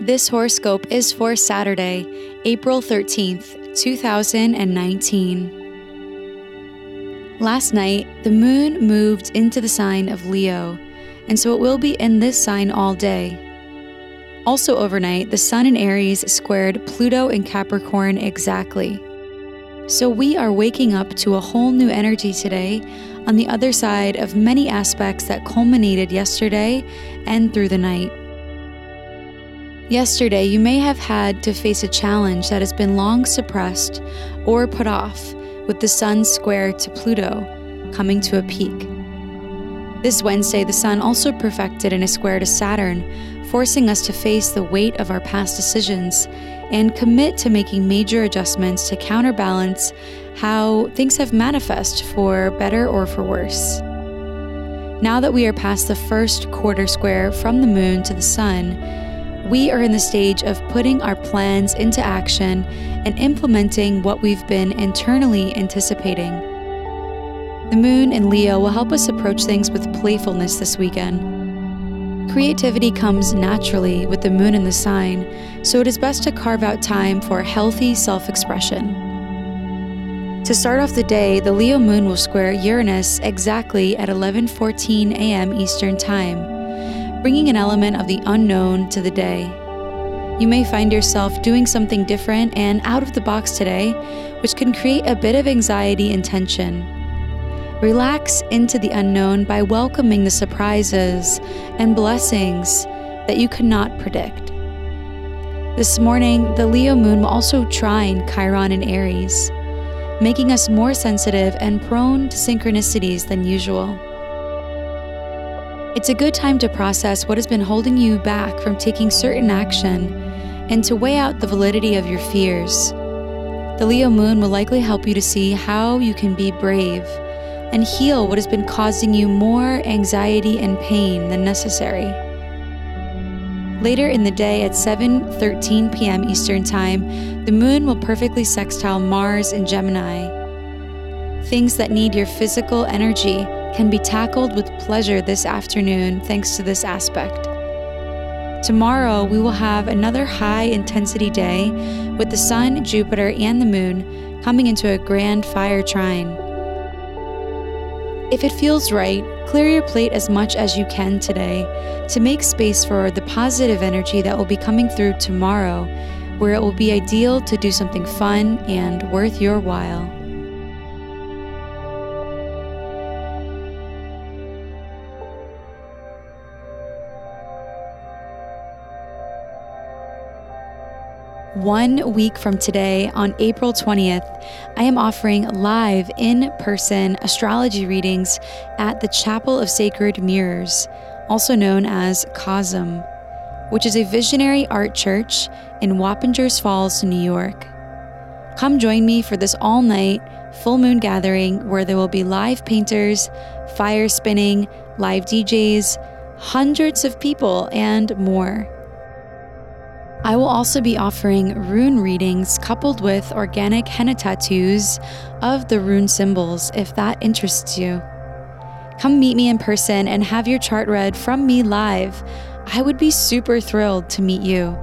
This horoscope is for Saturday, April 13th, 2019. Last night, the moon moved into the sign of Leo, and so it will be in this sign all day. Also, overnight, the sun in Aries squared Pluto in Capricorn exactly. So, we are waking up to a whole new energy today on the other side of many aspects that culminated yesterday and through the night. Yesterday, you may have had to face a challenge that has been long suppressed or put off with the Sun square to Pluto coming to a peak. This Wednesday, the Sun also perfected in a square to Saturn, forcing us to face the weight of our past decisions and commit to making major adjustments to counterbalance how things have manifest for better or for worse. Now that we are past the first quarter square from the moon to the sun, we are in the stage of putting our plans into action and implementing what we've been internally anticipating. The moon in Leo will help us approach things with playfulness this weekend. Creativity comes naturally with the moon in the sign, so it is best to carve out time for healthy self expression. To start off the day, the Leo moon will square Uranus exactly at 11:14 a.m. Eastern Time bringing an element of the unknown to the day. You may find yourself doing something different and out of the box today, which can create a bit of anxiety and tension. Relax into the unknown by welcoming the surprises and blessings that you cannot predict. This morning, the Leo moon will also trine Chiron and Aries, making us more sensitive and prone to synchronicities than usual. It's a good time to process what has been holding you back from taking certain action and to weigh out the validity of your fears. The Leo moon will likely help you to see how you can be brave and heal what has been causing you more anxiety and pain than necessary. Later in the day at 7:13 p.m. Eastern Time, the moon will perfectly sextile Mars in Gemini. Things that need your physical energy can be tackled with pleasure this afternoon thanks to this aspect. Tomorrow, we will have another high intensity day with the Sun, Jupiter, and the Moon coming into a grand fire trine. If it feels right, clear your plate as much as you can today to make space for the positive energy that will be coming through tomorrow, where it will be ideal to do something fun and worth your while. One week from today, on April 20th, I am offering live in person astrology readings at the Chapel of Sacred Mirrors, also known as COSM, which is a visionary art church in Wappingers Falls, New York. Come join me for this all night full moon gathering where there will be live painters, fire spinning, live DJs, hundreds of people, and more. I will also be offering rune readings coupled with organic henna tattoos of the rune symbols if that interests you. Come meet me in person and have your chart read from me live. I would be super thrilled to meet you.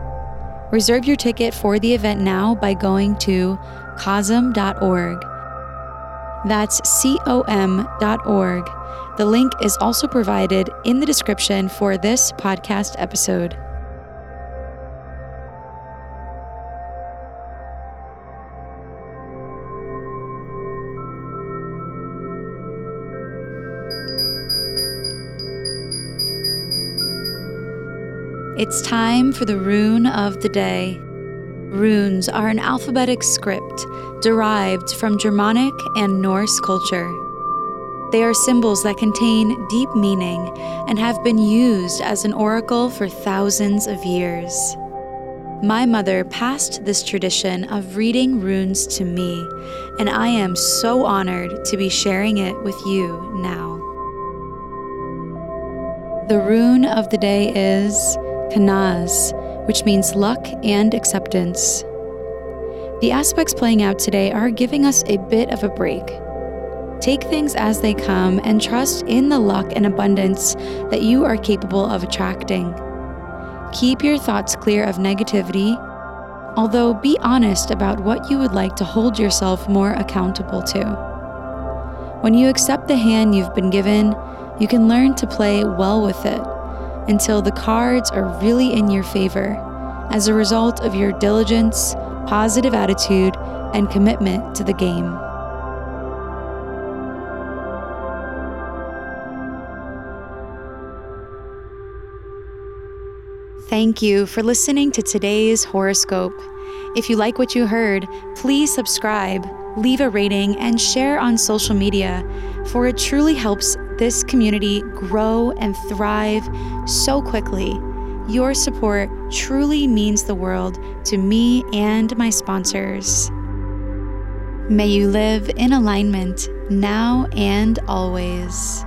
Reserve your ticket for the event now by going to cosm.org. That's C O M.org. The link is also provided in the description for this podcast episode. It's time for the rune of the day. Runes are an alphabetic script derived from Germanic and Norse culture. They are symbols that contain deep meaning and have been used as an oracle for thousands of years. My mother passed this tradition of reading runes to me, and I am so honored to be sharing it with you now. The rune of the day is Kanaz, which means luck and acceptance. The aspects playing out today are giving us a bit of a break. Take things as they come and trust in the luck and abundance that you are capable of attracting. Keep your thoughts clear of negativity, although be honest about what you would like to hold yourself more accountable to. When you accept the hand you've been given, you can learn to play well with it until the cards are really in your favor as a result of your diligence, positive attitude, and commitment to the game. Thank you for listening to today's horoscope. If you like what you heard, please subscribe, leave a rating, and share on social media, for it truly helps this community grow and thrive so quickly. Your support truly means the world to me and my sponsors. May you live in alignment now and always.